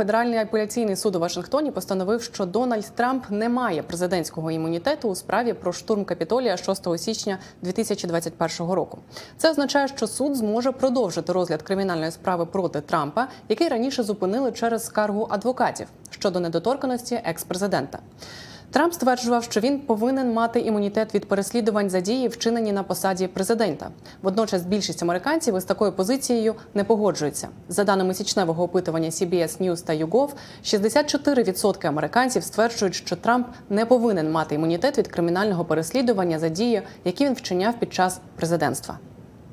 Федеральний апеляційний суд у Вашингтоні постановив, що Дональд Трамп не має президентського імунітету у справі про штурм Капітолія 6 січня 2021 року. Це означає, що суд зможе продовжити розгляд кримінальної справи проти Трампа, який раніше зупинили через скаргу адвокатів щодо недоторканості екс-президента. Трамп стверджував, що він повинен мати імунітет від переслідувань за дії, вчинені на посаді президента. Водночас більшість американців із такою позицією не погоджуються. За даними січневого опитування CBS News та YouGov, 64% американців стверджують, що Трамп не повинен мати імунітет від кримінального переслідування за дії, які він вчиняв під час президентства.